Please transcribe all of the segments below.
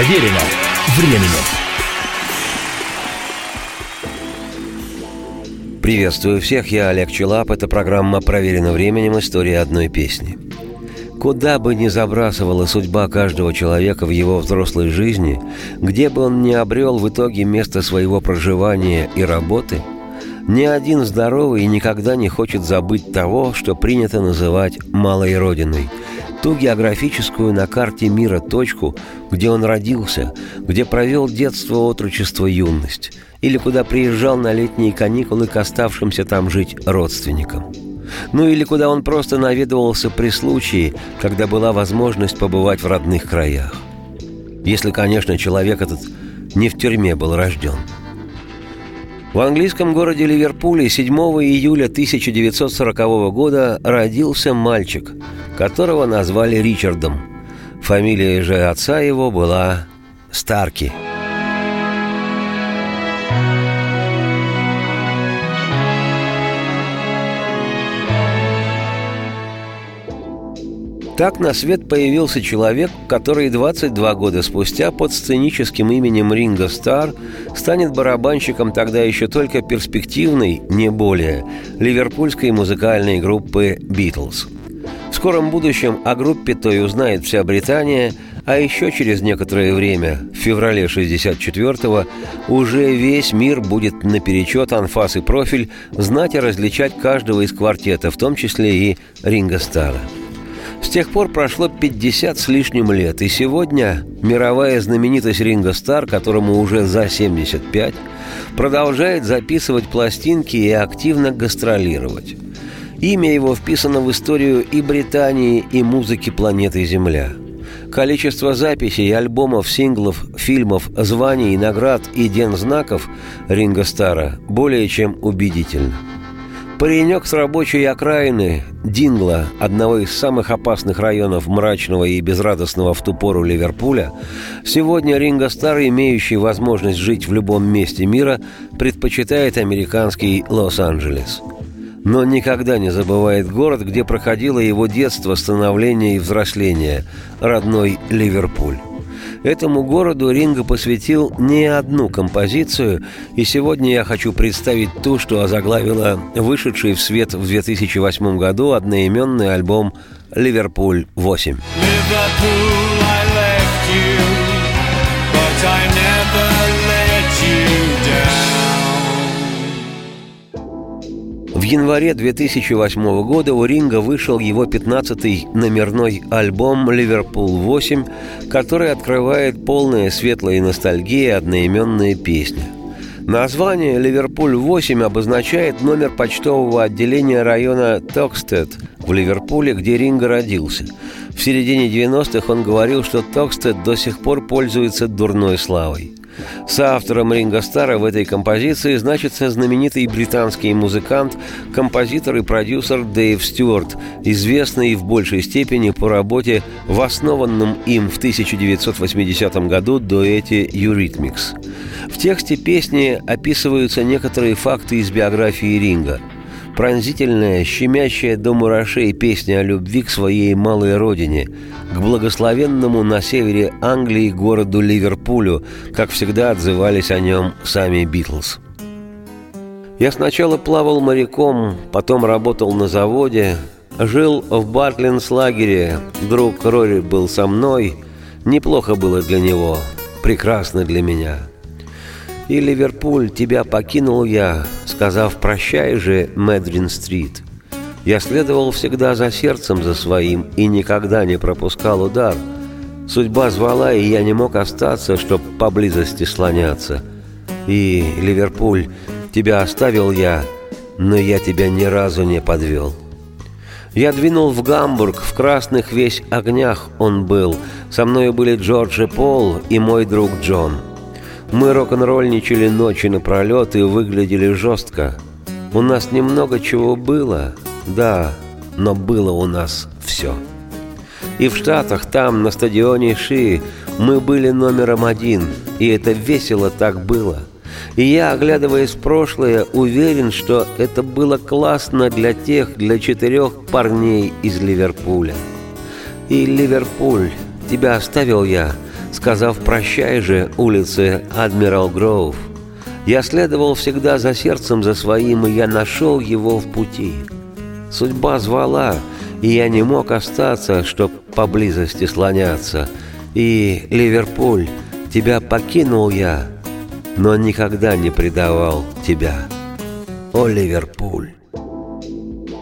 Проверено временем. Приветствую всех, я Олег Челап. Это программа «Проверено временем. История одной песни». Куда бы ни забрасывала судьба каждого человека в его взрослой жизни, где бы он ни обрел в итоге место своего проживания и работы, ни один здоровый никогда не хочет забыть того, что принято называть «малой родиной», ту географическую на карте мира точку, где он родился, где провел детство, отрочество, юность, или куда приезжал на летние каникулы к оставшимся там жить родственникам – ну или куда он просто наведывался при случае, когда была возможность побывать в родных краях. Если, конечно, человек этот не в тюрьме был рожден. В английском городе Ливерпуле 7 июля 1940 года родился мальчик, которого назвали Ричардом. Фамилия же отца его была Старки – Так на свет появился человек, который 22 года спустя под сценическим именем Ринго Стар станет барабанщиком тогда еще только перспективной, не более, ливерпульской музыкальной группы «Битлз». В скором будущем о группе той узнает вся Британия, а еще через некоторое время, в феврале 64-го, уже весь мир будет наперечет анфас и профиль знать и различать каждого из квартета, в том числе и Ринго Стара – с тех пор прошло 50 с лишним лет, и сегодня мировая знаменитость Ринга Стар, которому уже за 75, продолжает записывать пластинки и активно гастролировать. Имя его вписано в историю и Британии, и музыки планеты Земля. Количество записей, альбомов, синглов, фильмов, званий, наград и ден знаков Ринга Стара более чем убедительно – Паренек с рабочей окраины, Дингла, одного из самых опасных районов мрачного и безрадостного в ту пору Ливерпуля, сегодня Ринго Стар, имеющий возможность жить в любом месте мира, предпочитает американский Лос-Анджелес. Но никогда не забывает город, где проходило его детство, становление и взросление, родной Ливерпуль. Этому городу Ринго посвятил не одну композицию, и сегодня я хочу представить ту, что озаглавила вышедший в свет в 2008 году одноименный альбом «Ливерпуль 8». В январе 2008 года у Ринго вышел его 15-й номерной альбом «Ливерпул-8», который открывает полная светлой ностальгии одноименная песня. Название «Ливерпуль-8» обозначает номер почтового отделения района Токстет в Ливерпуле, где Ринго родился. В середине 90-х он говорил, что Токстет до сих пор пользуется дурной славой – Соавтором Ринго Старра в этой композиции значится знаменитый британский музыкант, композитор и продюсер Дэйв Стюарт, известный в большей степени по работе в основанном им в 1980 году дуэте «Eurythmics». В тексте песни описываются некоторые факты из биографии Ринго – Пронзительная, щемящая до мурашей песня о любви к своей малой родине, к благословенному на севере Англии городу Ливерпулю, как всегда отзывались о нем сами Битлз. Я сначала плавал моряком, потом работал на заводе, жил в Бартлинс-лагере, друг Рори был со мной, неплохо было для него, прекрасно для меня – и Ливерпуль, тебя покинул я, сказав «прощай же, Мэдрин-стрит». Я следовал всегда за сердцем за своим и никогда не пропускал удар. Судьба звала, и я не мог остаться, чтоб поблизости слоняться. И, Ливерпуль, тебя оставил я, но я тебя ни разу не подвел. Я двинул в Гамбург, в красных весь огнях он был. Со мною были Джордж и Пол и мой друг Джон — мы рок-н-ролльничали ночи напролет и выглядели жестко. У нас немного чего было, да, но было у нас все. И в Штатах, там, на стадионе Ши, мы были номером один, и это весело так было. И я, оглядываясь в прошлое, уверен, что это было классно для тех, для четырех парней из Ливерпуля. И Ливерпуль, тебя оставил я – сказав «прощай же» улице Адмирал Гроув. Я следовал всегда за сердцем за своим, и я нашел его в пути. Судьба звала, и я не мог остаться, чтоб поблизости слоняться. И, Ливерпуль, тебя покинул я, но никогда не предавал тебя. О, Ливерпуль!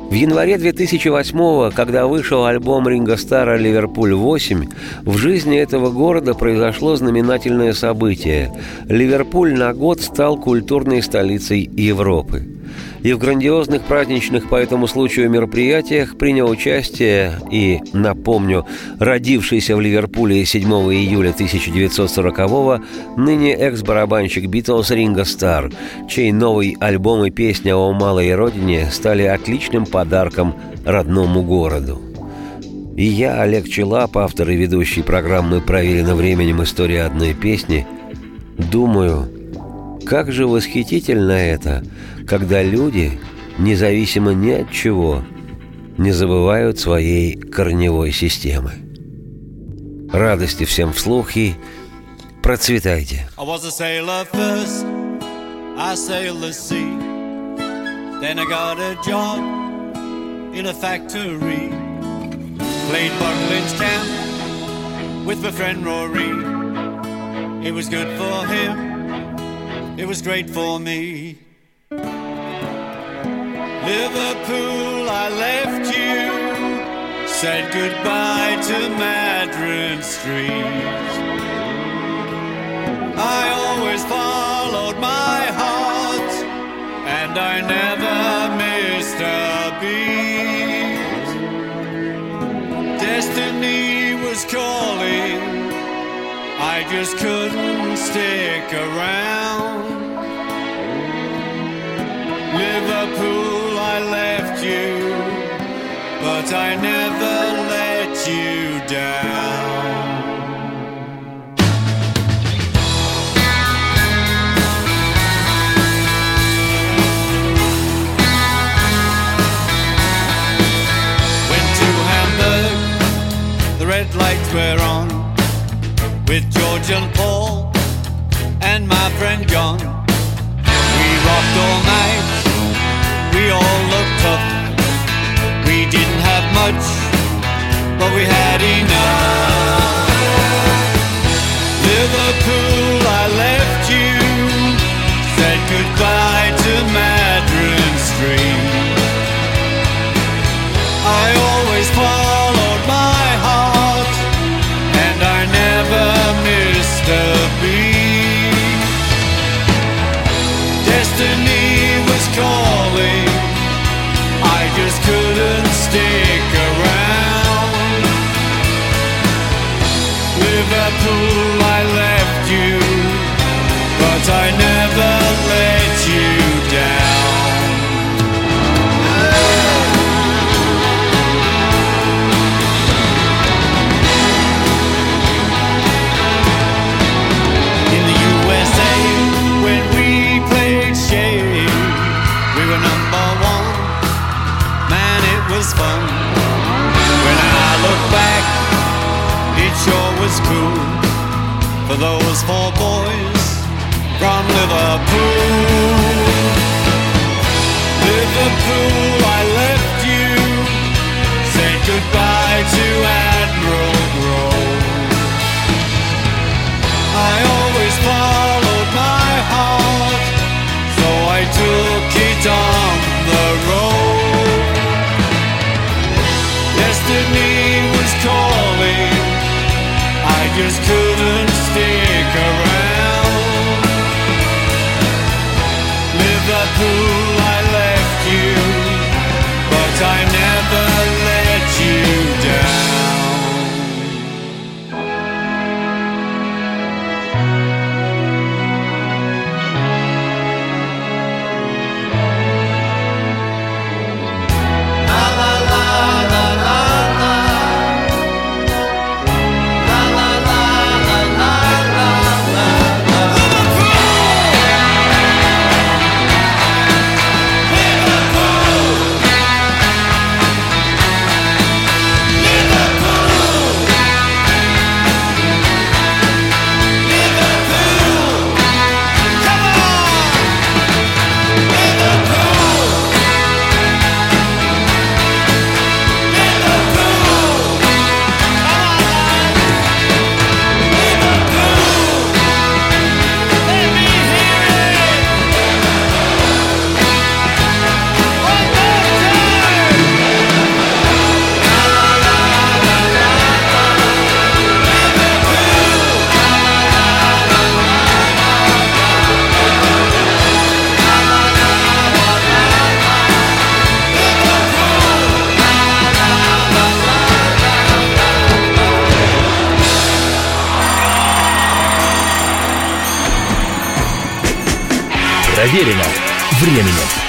В январе 2008 когда вышел альбом Ринга Стара «Ливерпуль-8», в жизни этого города произошло знаменательное событие. Ливерпуль на год стал культурной столицей Европы и в грандиозных праздничных по этому случаю мероприятиях принял участие и, напомню, родившийся в Ливерпуле 7 июля 1940-го ныне экс-барабанщик Битлз Ринго Стар, чей новый альбом и песня о малой родине стали отличным подарком родному городу. И я, Олег Челап, автор и ведущий программы «Проверено временем. История одной песни», думаю, как же восхитительно это, когда люди, независимо ни от чего, не забывают своей корневой системы. Радости всем вслух и процветайте. In a factory. Played Buckland's camp with my friend Rory. It was good for him. It was great for me. Liverpool, I left you, said goodbye to Madron Street. I always followed my heart, and I never missed a beat. Destiny was calling, I just couldn't stick around. Liverpool, I left you, but I never let you down. Went to Hamburg, the red lights were on, with George and Paul and my friend John. We rocked all night all looked tough. We didn't have much, but we had enough. Liverpool, I left the pool. Проверено временем.